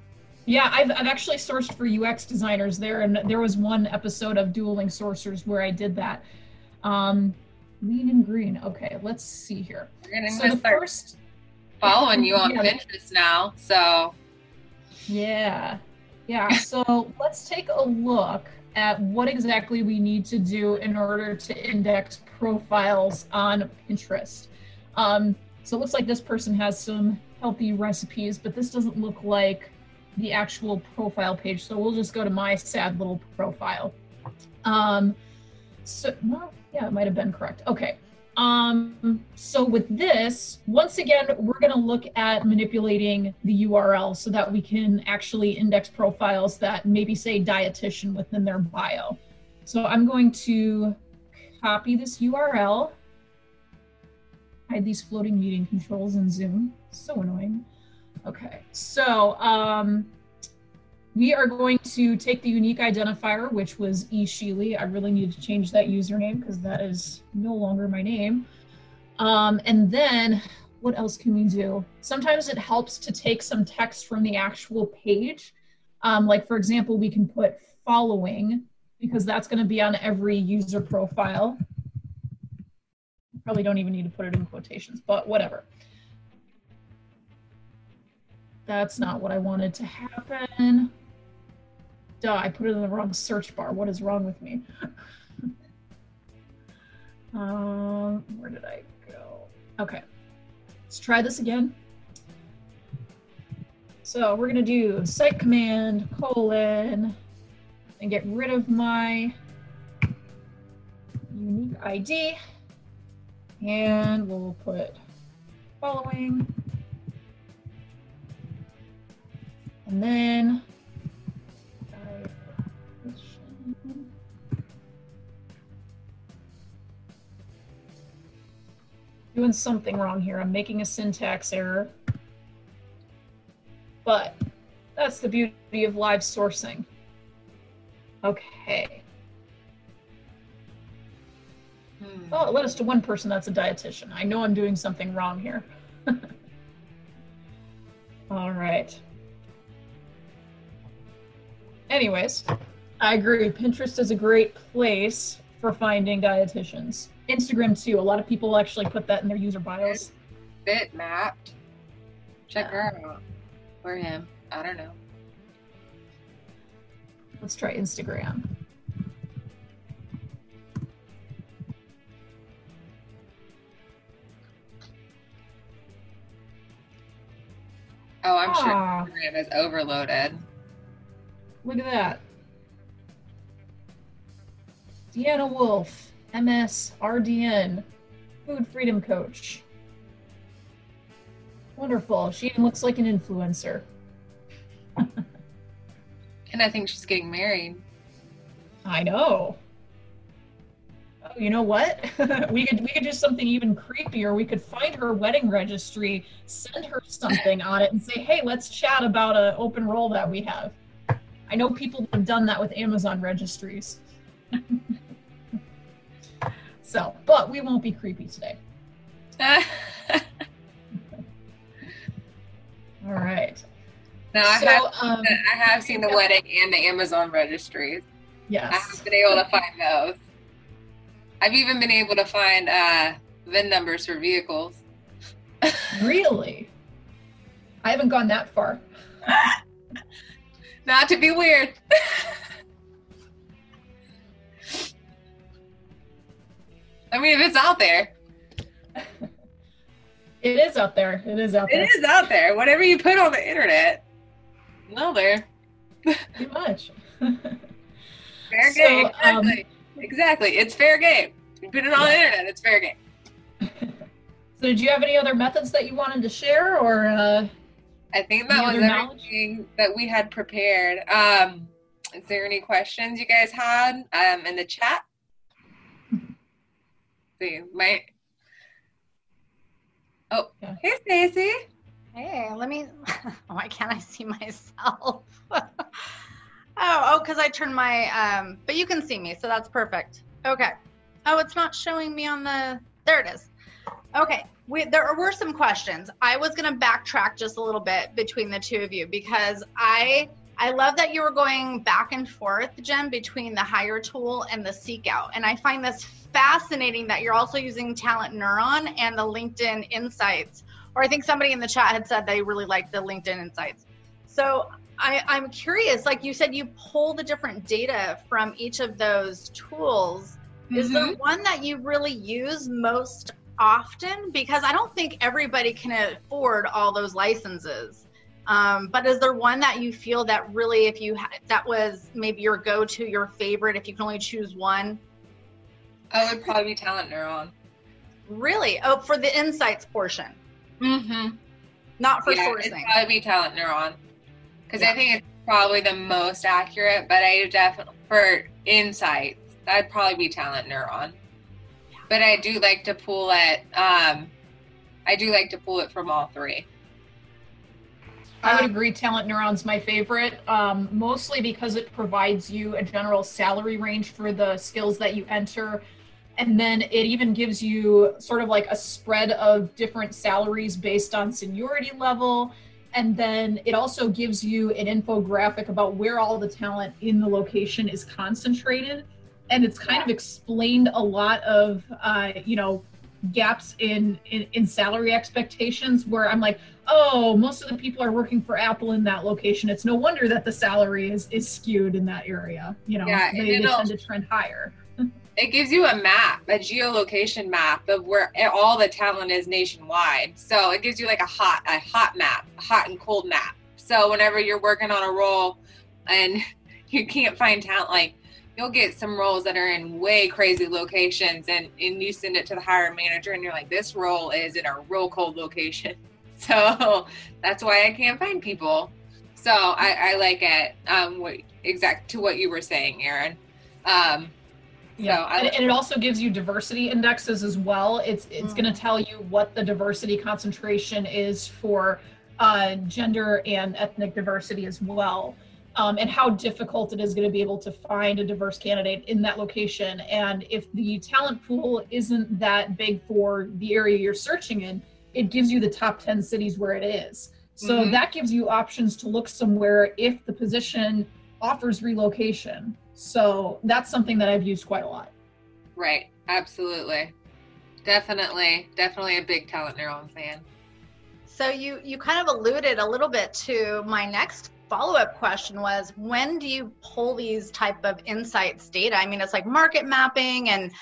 Yeah, I've, I've actually sourced for UX designers there, and there was one episode of Dueling Sorcerers where I did that. Um, lean and green. Okay, let's see here. We're gonna so the first following you on [LAUGHS] yeah. Pinterest now. So yeah, yeah. So let's take a look at what exactly we need to do in order to index profiles on Pinterest. Um, so it looks like this person has some healthy recipes, but this doesn't look like the actual profile page. So we'll just go to my sad little profile. Um, so, well, yeah, it might have been correct. Okay. Um, so with this, once again, we're going to look at manipulating the URL so that we can actually index profiles that maybe say dietitian within their bio. So I'm going to copy this URL, hide these floating meeting controls in Zoom. So annoying. Okay, so um, we are going to take the unique identifier, which was E. Sheely. I really need to change that username because that is no longer my name. Um, and then what else can we do? Sometimes it helps to take some text from the actual page. Um, like for example, we can put following because that's going to be on every user profile. Probably don't even need to put it in quotations, but whatever. That's not what I wanted to happen. Duh, I put it in the wrong search bar. What is wrong with me? [LAUGHS] um, where did I go? Okay, let's try this again. So we're gonna do site command colon and get rid of my unique ID. And we'll put following And then doing something wrong here. I'm making a syntax error. But that's the beauty of live sourcing. Okay. Hmm. Oh, it led us to one person that's a dietitian. I know I'm doing something wrong here. [LAUGHS] All right. Anyways, I agree. Pinterest is a great place for finding dietitians. Instagram too. A lot of people actually put that in their user bios. Bitmap. Check yeah. her out. Or him. I don't know. Let's try Instagram. Oh, I'm sure ah. Instagram is overloaded. Look at that. Deanna Wolf, MS, RDN, food freedom coach. Wonderful. She even looks like an influencer. [LAUGHS] and I think she's getting married. I know. Oh, you know what? [LAUGHS] we could we could do something even creepier. We could find her wedding registry, send her something on it, and say, "Hey, let's chat about an open role that we have." I know people have done that with Amazon registries. [LAUGHS] so, but we won't be creepy today. [LAUGHS] All right. Now I, so, have, um, I have seen the wedding and the Amazon registries. Yes. I have been able to find those. I've even been able to find uh, VIN numbers for vehicles. really? I haven't gone that far. [LAUGHS] Not to be weird. [LAUGHS] I mean, if it's out there. [LAUGHS] It is out there. It is out there. It is out there. Whatever you put on the internet, well, there. Pretty much. [LAUGHS] fair so, game. Um, exactly. Um, exactly. It's fair game. You put it on yeah. the internet, it's fair game. [LAUGHS] so, did you have any other methods that you wanted to share, or? Uh, I think that was everything that we had prepared. Um, is there any questions you guys had um, in the chat? See, my Oh, yeah. hey Stacy. Hey, let me. [LAUGHS] Why can't I see myself? [LAUGHS] oh, oh, because I turned my. Um, but you can see me, so that's perfect. Okay. Oh, it's not showing me on the. There it is. Okay. We, there were some questions. I was going to backtrack just a little bit between the two of you because I I love that you were going back and forth, Jen, between the Hiretual and the SeekOut. And I find this fascinating that you're also using Talent Neuron and the LinkedIn Insights. Or I think somebody in the chat had said they really liked the LinkedIn Insights. So I, I'm curious, like you said, you pull the different data from each of those tools. Mm-hmm. Is there one that you really use most often? Because I don't think everybody can afford all those licenses. Um, but is there one that you feel that really, if you ha- that was maybe your go-to, your favorite, if you can only choose one? I would probably be Talent Neuron. Really? Oh, for the insights portion. Mm-hmm. Not for yeah, sourcing. It'd probably be Talent Neuron. Because yeah. I think it's probably the most accurate, but I definitely, for insights, that'd probably be Talent Neuron. Yeah. But I do like to pull it, um, I do like to pull it from all three. I would agree. Talent Neuron's my favorite, um, mostly because it provides you a general salary range for the skills that you enter. And then it even gives you sort of like a spread of different salaries based on seniority level. And then it also gives you an infographic about where all the talent in the location is concentrated. And it's kind of explained a lot of, uh, you know, gaps in, in, in salary expectations where I'm like, oh, most of the people are working for Apple in that location. It's no wonder that the salary is is skewed in that area. You know, yeah, they, they tend to trend higher. It gives you a map, a geolocation map of where all the talent is nationwide. So it gives you like a hot a hot map, hot and cold map. So whenever you're working on a role and [LAUGHS] you can't find talent, like you'll get some roles that are in way crazy locations and, and you send it to the hiring manager and you're like, this role is in a real cold location. [LAUGHS] So that's why I can't find people. So I, I like it. Um, what, exact to what you were saying, Erin. Um, yeah, and, and, it also gives you diversity indexes as well. It's it's mm. going to tell you what the diversity concentration is for uh, gender and ethnic diversity as well um, and how difficult it is going to be able to find a diverse candidate in that location. And if the talent pool isn't that big for the area you're searching in, it gives you the top 10 cities where it is. So mm-hmm. that gives you options to look somewhere if the position offers relocation. So that's something that I've used quite a lot. Right. Absolutely. Definitely. Definitely a big talent neuron fan. So you you kind of alluded a little bit to my next follow-up question was when do you pull these type of insights data i mean it's like market mapping and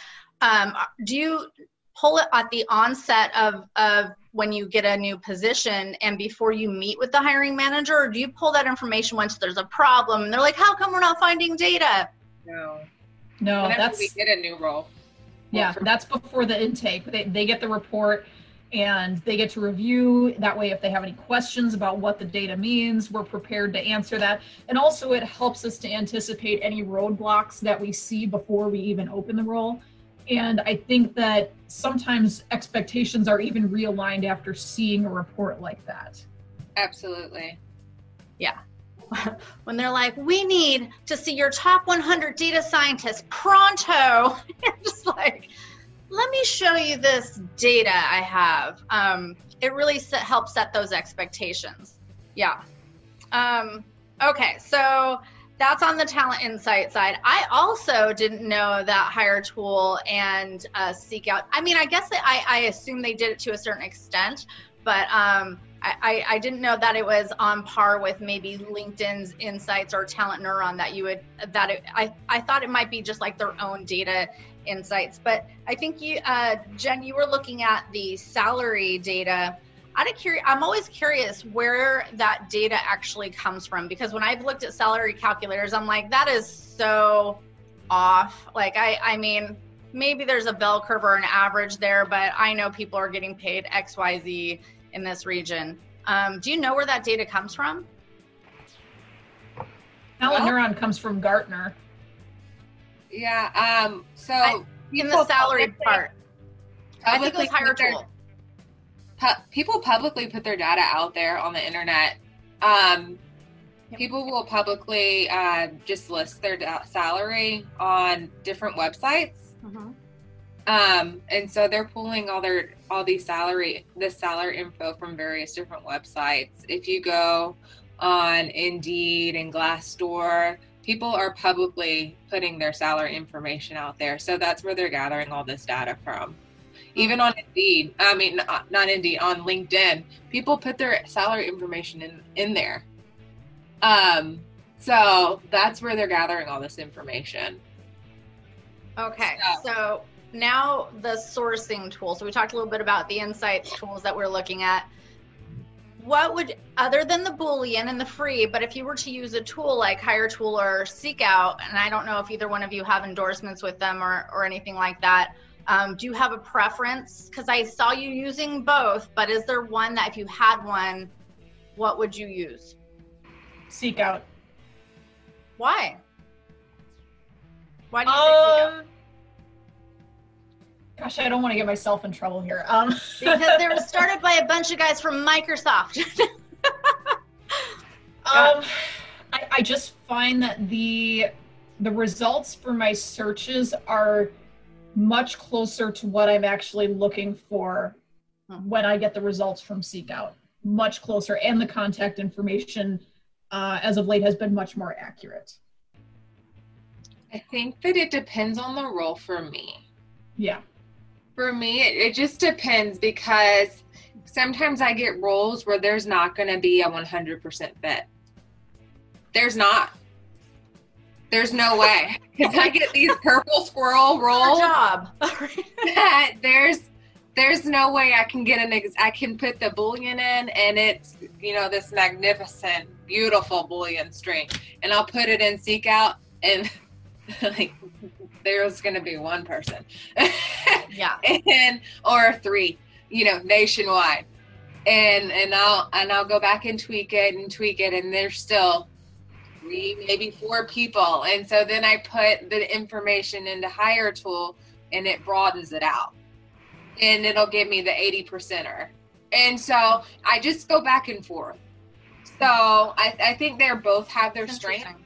um, do you pull it at the onset of, of when you get a new position and before you meet with the hiring manager or do you pull that information once there's a problem and they're like how come we're not finding data no no Whenever that's we get a new role yeah that's before the intake they, they get the report and they get to review. That way, if they have any questions about what the data means, we're prepared to answer that. And also, it helps us to anticipate any roadblocks that we see before we even open the role. And I think that sometimes expectations are even realigned after seeing a report like that. Absolutely. Yeah. [LAUGHS] when they're like, we need to see your top 100 data scientists pronto. [LAUGHS] You're just like, let me show you this data I have. Um, it really set, helps set those expectations. Yeah. Um, okay, so that's on the talent insight side. I also didn't know that Hiretual and uh, SeekOut. I mean, I guess I, I assume they did it to a certain extent, but um, I, I, didn't know that it was on par with maybe LinkedIn's insights or Talent Neuron that you would that it, I I thought it might be just like their own data insights. But I think you, uh, Jen, you were looking at the salary data. Out of curious, I'm always curious where that data actually comes from because when I've looked at salary calculators, I'm like, that is so off. Like, I, I mean, maybe there's a bell curve or an average there, but I know people are getting paid X, Y, Z in this region. Um, do you know where that data comes from? Talent Neuron comes from Gartner. Yeah. Um. So I, in the salary part, I think it was higher their, tool. Pu- people publicly put their data out there on the internet. Um, People will publicly uh, just list their da- salary on different websites. Mhm. Um, and so they're pulling all their all these salary this salary info from various different websites. If you go on Indeed and Glassdoor, people are publicly putting their salary information out there. So that's where they're gathering all this data from. Even on Indeed, I mean not, not Indeed, on LinkedIn, people put their salary information in in there. Um, so that's where they're gathering all this information. Okay, So- so now the sourcing tool. So we talked a little bit about the insights tools that we're looking at. What would, other than the Boolean and the free, but if you were to use a tool like Hiretual or SeekOut, and I don't know if either one of you have endorsements with them or, or anything like that, um, do you have a preference? Because I saw you using both, but is there one that if you had one, what would you use? SeekOut. Why? Why do you say SeekOut? Um, gosh, I don't want to get myself in trouble here. Um, [LAUGHS] because they were started by a bunch of guys from Microsoft. [LAUGHS] Um, I, I just find that the the results for my searches are much closer to what I'm actually looking for when I get the results from SeekOut. Much closer, and the contact information uh, as of late has been much more accurate. I think that it depends on the role for me. Yeah. For me, it, it just depends because sometimes I get roles where there's not going to be a 100% fit. There's not. There's no way. [LAUGHS] Because I get these purple squirrel roles job. [LAUGHS] that there's there's no way I can get an ex- I can put the Boolean in and it's you know this magnificent beautiful Boolean string and I'll put it in SeekOut and [LAUGHS] like there's gonna be one person yeah. and or three you know nationwide and and I'll and I'll go back and tweak it and tweak it and there's still three maybe four people and so then I put the information into Hiretual and it broadens it out and it'll give me the 80 percenter and so I just go back and forth so I, I think they're both have their strengths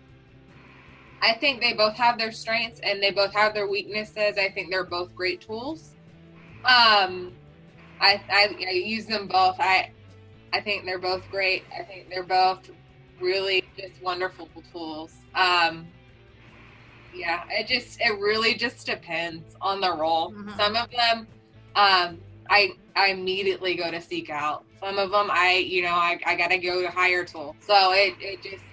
I think they both have their strengths and they both have their weaknesses. I think they're both great tools. Um, I, I, I use them both. I I think they're both great. I think they're both really just wonderful tools. Um, yeah, it just it really just depends on the role. Mhm. Some of them, um, I I immediately go to SeekOut. Some of them, I you know I, I gotta go to Hiretual. So it it just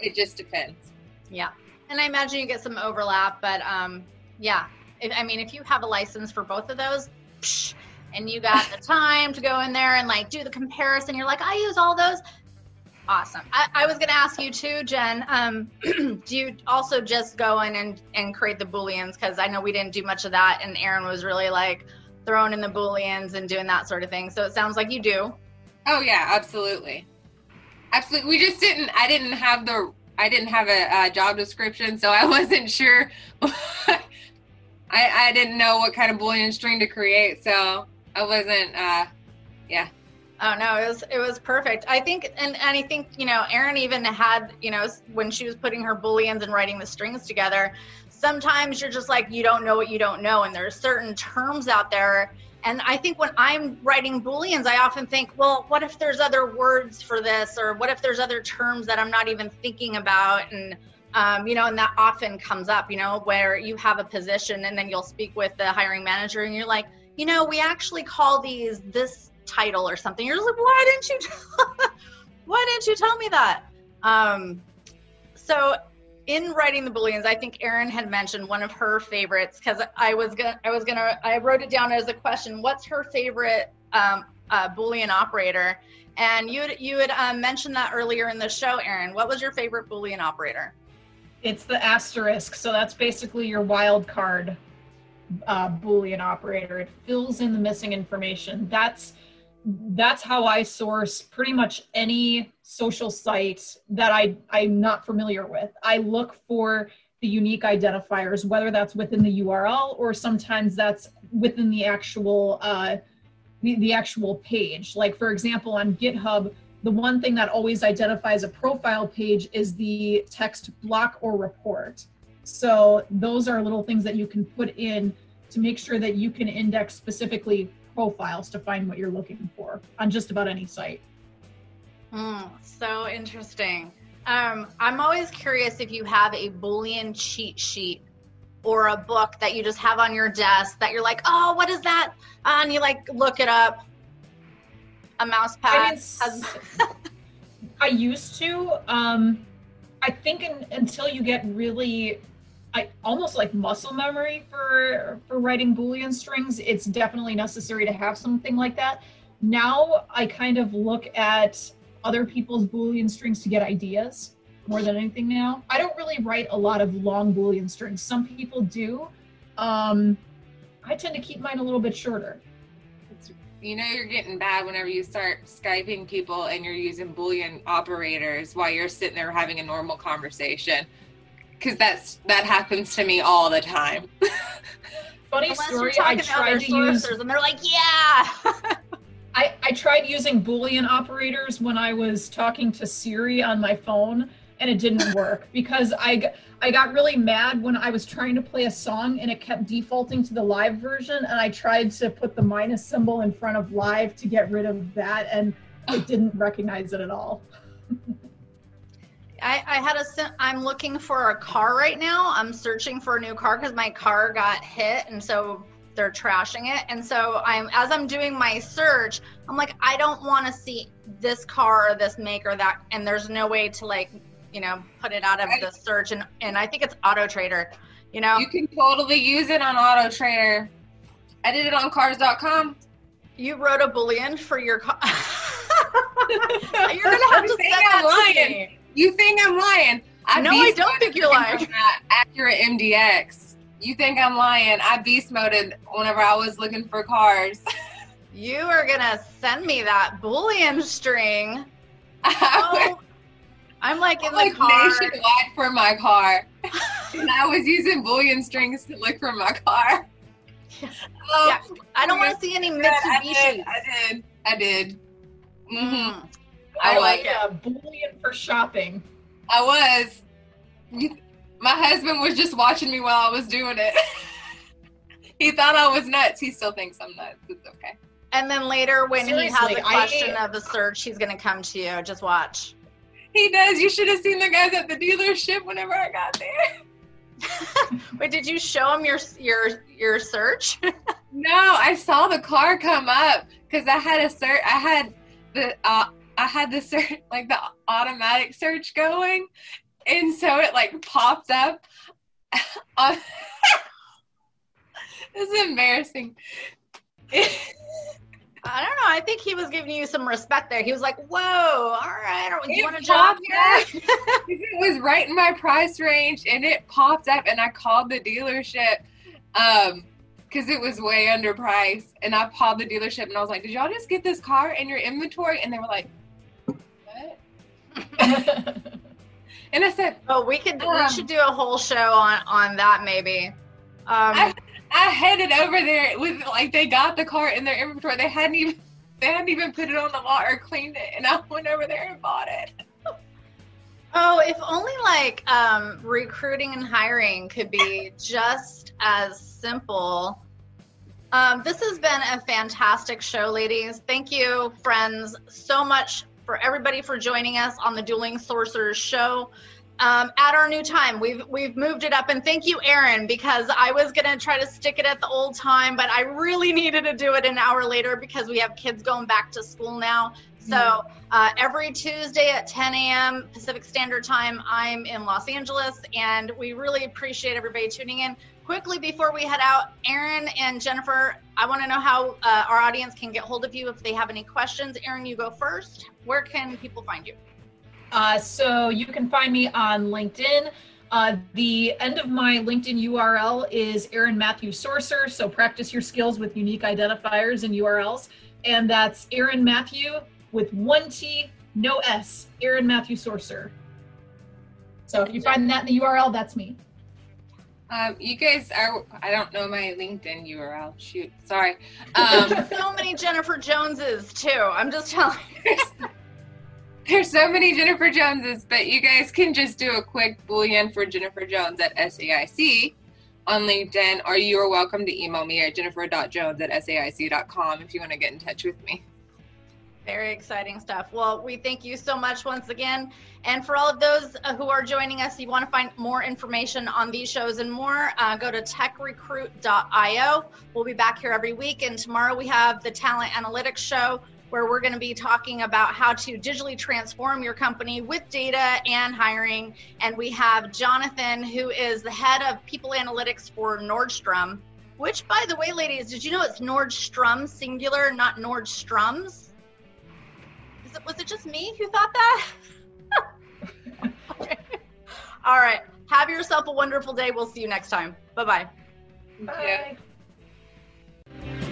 it just depends. Yeah. And I imagine you get some overlap, but um, yeah. If, I mean, if you have a license for both of those, psh, and you got the time to go in there and like do the comparison, you're like, I use all those. Awesome. I, I was going to ask you too, Jen. Um, [CLEARS THROAT] do you also just go in and, and create the booleans? Because I know we didn't do much of that, and Erin was really like throwing in the booleans and doing that sort of thing. So it sounds like you do. Oh yeah, absolutely, absolutely. We just didn't. I didn't have the. I didn't have a, uh job description, so I [LAUGHS] wasn't sure. [LAUGHS] I I didn't know what kind of boolean string to create, so I wasn't. uh Yeah. Oh no, it was it was perfect. I think, and and I think you know, Erin even had you know when she was putting her booleans and writing the strings together. Sometimes you're just like you don't know what you don't know, and there's certain terms out there. And I think when I'm writing booleans, I often think, well, what if there's other words for this, or what if there's other terms that I'm not even thinking about, and um, you know, and that often comes up, you know, where you have a position and then you'll speak with the hiring manager and you're like, you know, we actually call these this title or something. You're just like, why didn't you? Tell, [LAUGHS] why didn't you tell me that? Um, so in writing the booleans, I think Erin had mentioned one of her favorites because I was gonna, I was gonna, I wrote it down as a question. What's her favorite um, uh, boolean operator? And you you had um, mentioned that earlier in the show, Erin. What was your favorite boolean operator? It's the asterisk. So that's basically your wild card uh, boolean operator. It fills in the missing information. That's that's how I source pretty much any social site that I, I'm not familiar with. I look for the unique identifiers, whether that's within the URL or sometimes that's within the actual uh, the, the actual page. Like for example, on GitHub, the one thing that always identifies a profile page is the text block or report. So those are little things that you can put in to make sure that you can index specifically profiles to find what you're looking for on just about any site. Mm, so interesting. Um, I'm always curious if you have a Boolean cheat sheet or a book that you just have on your desk that you're like, oh, what is that? Uh, and you like look it up. A mouse pad. I. [LAUGHS] [LAUGHS] I used to. Um, I think in, until you get really I almost like muscle memory for for writing boolean strings. It's definitely necessary to have something like that. Now i kind of look at other people's boolean strings to get ideas more than anything now. I don't really write a lot of long boolean strings. Some people do. Um i tend to keep mine a little bit shorter. You know you're getting bad whenever you start skyping people and you're using boolean operators while you're sitting there having a normal conversation because that's that happens to me all the time. [LAUGHS] Funny Unless story. I tried to use, and they're like, "Yeah." [LAUGHS] I, I tried using Boolean operators when I was talking to Siri on my phone, and it didn't [LAUGHS] work because I I got really mad when I was trying to play a song and it kept defaulting to the live version, and I tried to put the minus symbol in front of live to get rid of that, and it didn't recognize it at all. I, I had a. I'm looking for a car right now. I'm searching for a new car because my car got hit, and so they're trashing it. And so I'm as I'm doing my search, I'm like, I don't want to see this car or this make or that, and there's no way to like, you know, put it out of the search. And and I think it's Auto Trader. You know, you can totally use it on Auto Trader. I did it on Cars.com. You wrote a boolean for your car. [LAUGHS] [LAUGHS] You're gonna have to send that lying. to me. You think I'm lying? I no, I don't think you're lying. Acura MDX. You think I'm lying? I beast moded whenever I was looking for cars. you are gonna send me that Boolean string. [LAUGHS] oh, I'm like in the car. nationwide for my car, and I was using Boolean strings to look for my car. Oh, [LAUGHS] yeah, I don't want to see any Mitsubishi. I did. I did. I did. Mm-hmm. I, I like it. a Boolean for shopping. I was. [LAUGHS] My husband was just watching me while I was doing it. [LAUGHS] he thought I was nuts. He still thinks I'm nuts. It's okay. And then later, when Seriously, he has a question I, of the search, he's going to come to you. Just watch. He does. You should have seen the guys at the dealership whenever I got there. [LAUGHS] Wait, did you show him your your your search? no, I saw the car come up because I had a search. I had the uh, I had the [LAUGHS] search, like the automatic search going, and so it like popped up. [LAUGHS] On [LAUGHS] this is embarrassing. I don't know. I think he was giving you some respect there. He was like, "Whoa, all right, do you want a job here?" it was right in my price range, and it popped up, and I called the dealership. Um, because it was way underpriced. And I called the dealership and I was like, "Did y'all just get this car in your inventory?" And they were like, and I said, "Oh, we could um, we should do a whole show on on that maybe." Um, I, I headed over there with like they got the car in their inventory. They hadn't even they hadn't even put it on the lot or cleaned it, and I [LAUGHS] went over there and bought it. Oh, if only like um, recruiting and hiring could be just as simple. Um, this has been a fantastic show, ladies. Thank you, friends, so much for everybody for joining us on the Dueling Sorcerers show. um, at our new time. We've we've moved it up, and thank you, Erin, because I was gonna try to stick it at the old time, but I really needed to do it an hour later because we have kids going back to school now. So uh, every Tuesday at 10 a.m. Pacific Standard Time, I'm in Los Angeles, and we really appreciate everybody tuning in. Quickly before we head out, Erin and Jennifer, I want to know how uh, our audience can get hold of you if they have any questions. Erin, you go first. Where can people find you? Uh, so you can find me on LinkedIn. Uh, the end of my LinkedIn URL is Erin Mathew Sourcer. So practice your skills with unique identifiers and URLs. And that's Erin Mathew with one T, no S, Erin Mathew Sourcer. So if you find that in the URL, that's me. Um, you guys are, I don't know my LinkedIn URL. Shoot, sorry. Um, [LAUGHS] so many Jennifer Joneses, too. I'm just telling you. [LAUGHS] There's so many Jennifer Joneses, but you guys can just do a quick boolean for Jennifer Jones at SAIC on LinkedIn, or you are welcome to email me at jennifer.jones at SAIC.com if you want to get in touch with me. Very exciting stuff. Well, we thank you so much once again. And for all of those uh, who are joining us, you want to find more information on these shows and more, uh, go to techrecruit.io. We'll be back here every week. And tomorrow we have the Talent Analytics Show where we're going to be talking about how to digitally transform your company with data and hiring. And we have Jonathan, who is the head of people analytics for Nordstrom, which, by the way, ladies, did you know it's Nordstrom singular, not Nordstroms? was it just me who thought that? okay. [LAUGHS] All right. Have yourself a wonderful day. We'll see you next time. Bye-bye. Bye. Bye.